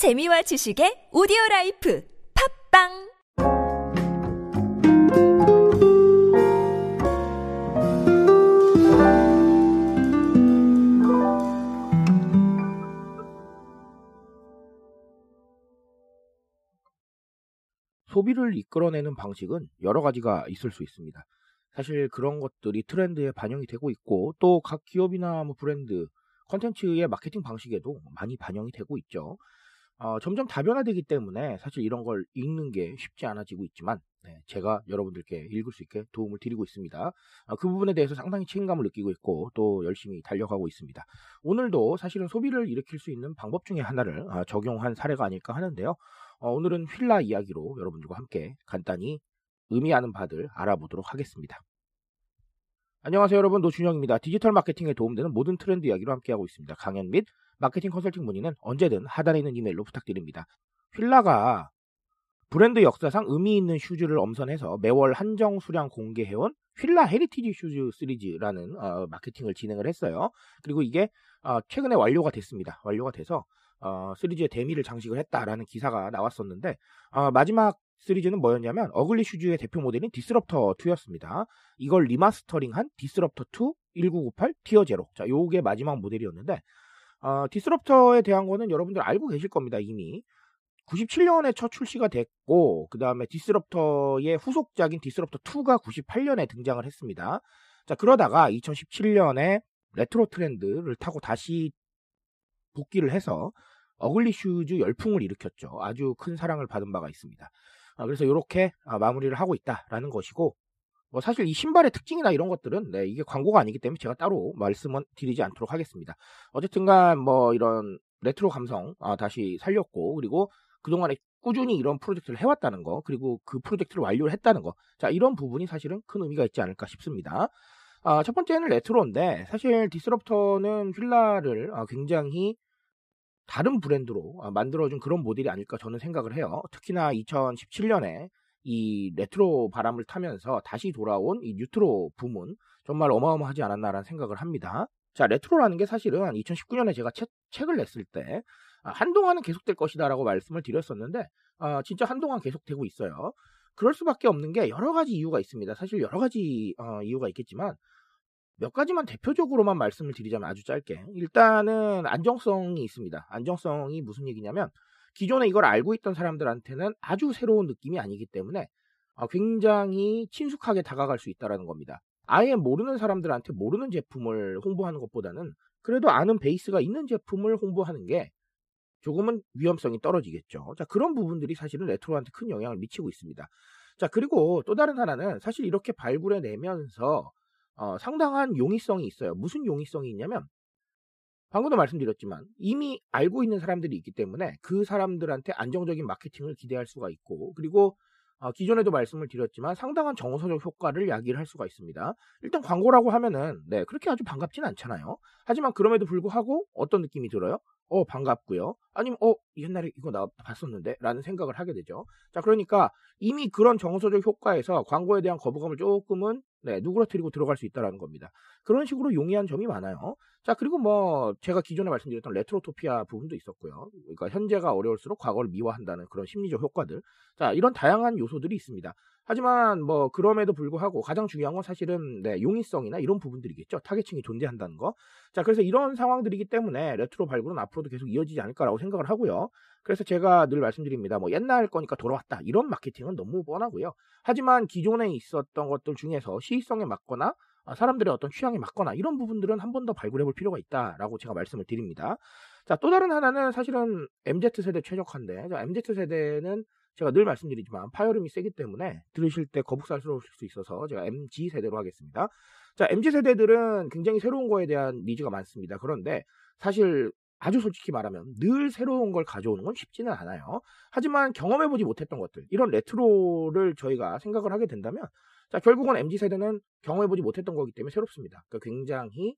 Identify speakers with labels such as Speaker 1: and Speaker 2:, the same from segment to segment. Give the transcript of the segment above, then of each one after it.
Speaker 1: 재미와 지식의 오디오 라이프 팟빵
Speaker 2: 소비를 이끌어내는 방식은 여러 가지가 있을 수 있습니다. 사실 그런 것들이 트렌드에 반영이 되고 있고 또 각 기업이나 뭐 브랜드 컨텐츠의 마케팅 방식에도 많이 반영이 되고 있죠. 어, 점점 다변화되기 때문에 사실 이런 걸 읽는 게 쉽지 않아지고 있지만 네, 제가 여러분들께 읽을 수 있게 도움을 드리고 있습니다. 어, 그 부분에 대해서 상당히 책임감을 느끼고 있고 또 열심히 달려가고 있습니다. 오늘도 사실은 소비를 일으킬 수 있는 방법 중에 하나를 어, 적용한 사례가 아닐까 하는데요. 어, 오늘은 휠라 이야기로 여러분들과 함께 간단히 의미하는 바들 알아보도록 하겠습니다. 안녕하세요 여러분 노준영입니다. 디지털 마케팅에 도움되는 모든 트렌드 이야기로 함께하고 있습니다. 강연 및 마케팅 컨설팅 문의는 언제든 하단에 있는 이메일로 부탁드립니다. 휠라가 브랜드 역사상 의미 있는 shoes를 엄선해서 매월 한정 수량 공개해온 휠라 heritage shoes 시리즈라는 어, 마케팅을 진행을 했어요. 그리고 이게 어, 최근에 완료가 됐습니다. 완료가 돼서 어, 시리즈의 대미를 장식을 했다라는 기사가 나왔었는데 어, 마지막 시리즈는 뭐였냐면 ugly shoes의 대표 모델인 디스럽터 2였습니다. 이걸 remastering한 디스럽터 2 1998 tier zero. 자, 요게 마지막 모델이었는데 어, 디스럽터에 대한 거는 여러분들 알고 계실 겁니다. 이미 97년에 첫 출시가 됐고 그 다음에 디스럽터의 후속작인 디스럽터 2가 98년에 등장을 했습니다. 자 그러다가 2017년에 레트로 트렌드를 타고 다시 복귀를 해서 ugly shoes 열풍을 일으켰죠. 아주 큰 사랑을 받은 바가 있습니다. 아, 그래서 이렇게 아, 마무리를 하고 있다라는 것이고 뭐 사실 이 신발의 특징이나 이런 것들은 네, 이게 광고가 아니기 때문에 제가 따로 말씀은 드리지 않도록 하겠습니다. 어쨌든간 뭐 이런 레트로 감성 아, 다시 살렸고 그리고 그동안에 꾸준히 이런 프로젝트를 해왔다는 거 그리고 그 프로젝트를 완료를 했다는 거 자 이런 부분이 사실은 큰 의미가 있지 않을까 싶습니다. 아, 첫 번째는 레트로인데 사실 디스럽터는 휠라를 아, 굉장히 다른 브랜드로 아, 만들어준 그런 모델이 아닐까 저는 생각을 해요. 특히나 2017년에 이 레트로 바람을 타면서 다시 돌아온 이 뉴트로 붐은 정말 어마어마하지 않았나라는 생각을 합니다. 자, 레트로라는 게 사실은 2019년에 제가 책, 책을 냈을 때 아, 한동안은 계속될 것이다라고 말씀을 드렸었는데 아, 진짜 한동안 계속되고 있어요. 그럴 수밖에 없는 게 여러 가지 이유가 있습니다. 사실 여러 가지 어, 이유가 있겠지만 몇 가지만 대표적으로만 말씀을 드리자면 아주 짧게 일단은 안정성이 있습니다. 안정성이 무슨 얘기냐면 기존에 이걸 알고 있던 사람들한테는 아주 새로운 느낌이 아니기 때문에 어, 굉장히 친숙하게 다가갈 수 있다는 겁니다. 아예 모르는 사람들한테 모르는 제품을 홍보하는 것보다는 그래도 아는 베이스가 있는 제품을 홍보하는 게 조금은 위험성이 떨어지겠죠. 자, 그런 부분들이 사실은 레트로한테 큰 영향을 미치고 있습니다. 자, 그리고 또 다른 하나는 사실 이렇게 발굴해 내면서 어, 상당한 용이성이 있어요. 무슨 용이성이 있냐면 방금도 말씀드렸지만 이미 알고 있는 사람들이 있기 때문에 그 사람들한테 안정적인 마케팅을 기대할 수가 있고 그리고 어, 기존에도 말씀을 드렸지만 상당한 정서적 효과를 야기를 할 수가 있습니다. 일단 광고라고 하면은 네 그렇게 아주 반갑진 않잖아요. 하지만 그럼에도 불구하고 어떤 느낌이 들어요? 어 반갑고요. 아니면 어 옛날에 이거 나 봤었는데 라는 생각을 하게 되죠. 자 그러니까 이미 그런 정서적 효과에서 광고에 대한 거부감을 조금은 네, 누그러뜨리고 들어갈 수 있다라는 겁니다. 그런 식으로 용이한 점이 많아요. 자, 그리고 뭐 제가 기존에 말씀드렸던 레트로토피아 부분도 있었고요. 그러니까 현재가 어려울수록 과거를 미화한다는 그런 심리적 효과들. 자, 이런 다양한 요소들이 있습니다. 하지만 뭐 그럼에도 불구하고 가장 중요한 건 사실은 네, 용이성이나 이런 부분들이겠죠. 타겟층이 존재한다는 거. 자, 그래서 이런 상황들이기 때문에 레트로 발굴은 앞으로도 계속 이어지지 않을까라고 생각을 하고요. 그래서 제가 늘 말씀드립니다. 뭐 옛날 거니까 돌아왔다. 이런 마케팅은 너무 뻔하고요. 하지만 기존에 있었던 것들 중에서 시의성에 맞거나 아, 사람들의 어떤 취향에 맞거나 이런 부분들은 한 번 더 발굴해 볼 필요가 있다라고 제가 말씀을 드립니다. 자, 또 다른 하나는 사실은 MZ세대 최적화인데, MZ세대는 제가 늘 말씀드리지만 파열음이 세기 때문에 들으실 때 거북살스러우실 수 있어서 제가 MG 세대로 하겠습니다. 자, MG 세대들은 굉장히 새로운 거에 대한 니즈가 많습니다. 그런데 사실 아주 솔직히 말하면 늘 새로운 걸 가져오는 건 쉽지는 않아요. 하지만 경험해보지 못했던 것들, 이런 레트로를 저희가 생각을 하게 된다면, 자, 결국은 MZ 세대는 경험해보지 못했던 거기 때문에 새롭습니다. 그러니까 굉장히 어,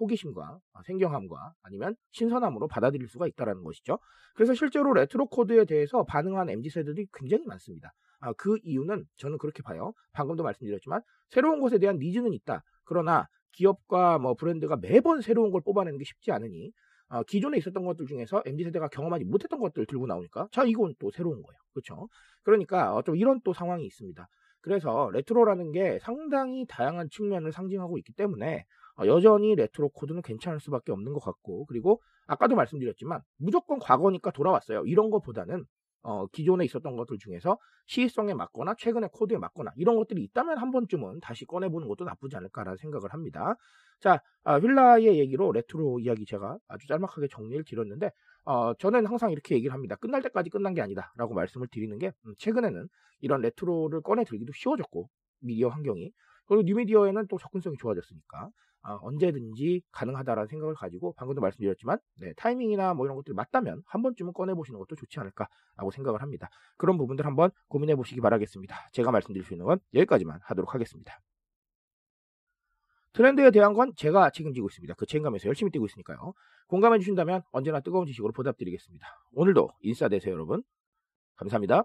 Speaker 2: 호기심과 어, 생경함과 아니면 신선함으로 받아들일 수가 있다는 것이죠. 그래서 실제로 레트로 코드에 대해서 반응한 MZ 세대들이 굉장히 많습니다. 아, 그 이유는 저는 그렇게 봐요. 방금도 말씀드렸지만 새로운 것에 대한 needs는 있다. 그러나 기업과 뭐 브랜드가 매번 새로운 걸 뽑아내는 게 쉽지 않으니 어, 기존에 있었던 것들 중에서 MZ 세대가 경험하지 못했던 것들 들고 나오니까 자 이건 또 새로운 거예요. 그렇죠? 그러니까 어, 좀 이런 또 상황이 있습니다. 그래서 레트로라는 게 상당히 다양한 측면을 상징하고 있기 때문에 어, 여전히 레트로 코드는 괜찮을 수밖에 없는 것 같고 그리고 아까도 말씀드렸지만 무조건 과거니까 돌아왔어요. 이런 것보다는 어, 기존에 있었던 것들 중에서 시의성에 맞거나 최근의 코드에 맞거나 이런 것들이 있다면 한 번쯤은 다시 꺼내보는 것도 나쁘지 않을까라는 생각을 합니다. 자, 아, 휠라의 얘기로 레트로 이야기 제가 아주 짤막하게 정리를 드렸는데 어, 저는 항상 이렇게 얘기를 합니다. 끝날 때까지 끝난 게 아니다 라고 말씀을 드리는 게 음, 최근에는 이런 레트로를 꺼내 들기도 쉬워졌고 미디어 환경이 그리고 뉴미디어에는 또 접근성이 좋아졌으니까 아, 언제든지 가능하다라는 생각을 가지고 방금도 말씀드렸지만 네, 타이밍이나 뭐 이런 것들이 맞다면 한 번쯤은 꺼내보시는 것도 좋지 않을까라고 생각을 합니다. 그런 부분들 한번 고민해 보시기 바라겠습니다. 제가 말씀드릴 수 있는 건 여기까지만 하도록 하겠습니다. 트렌드에 대한 건 제가 책임지고 있습니다. 그 책임감에서 열심히 뛰고 있으니까요. 공감해 주신다면 언제나 뜨거운 지식으로 보답드리겠습니다. 오늘도 인싸 되세요 여러분. 감사합니다.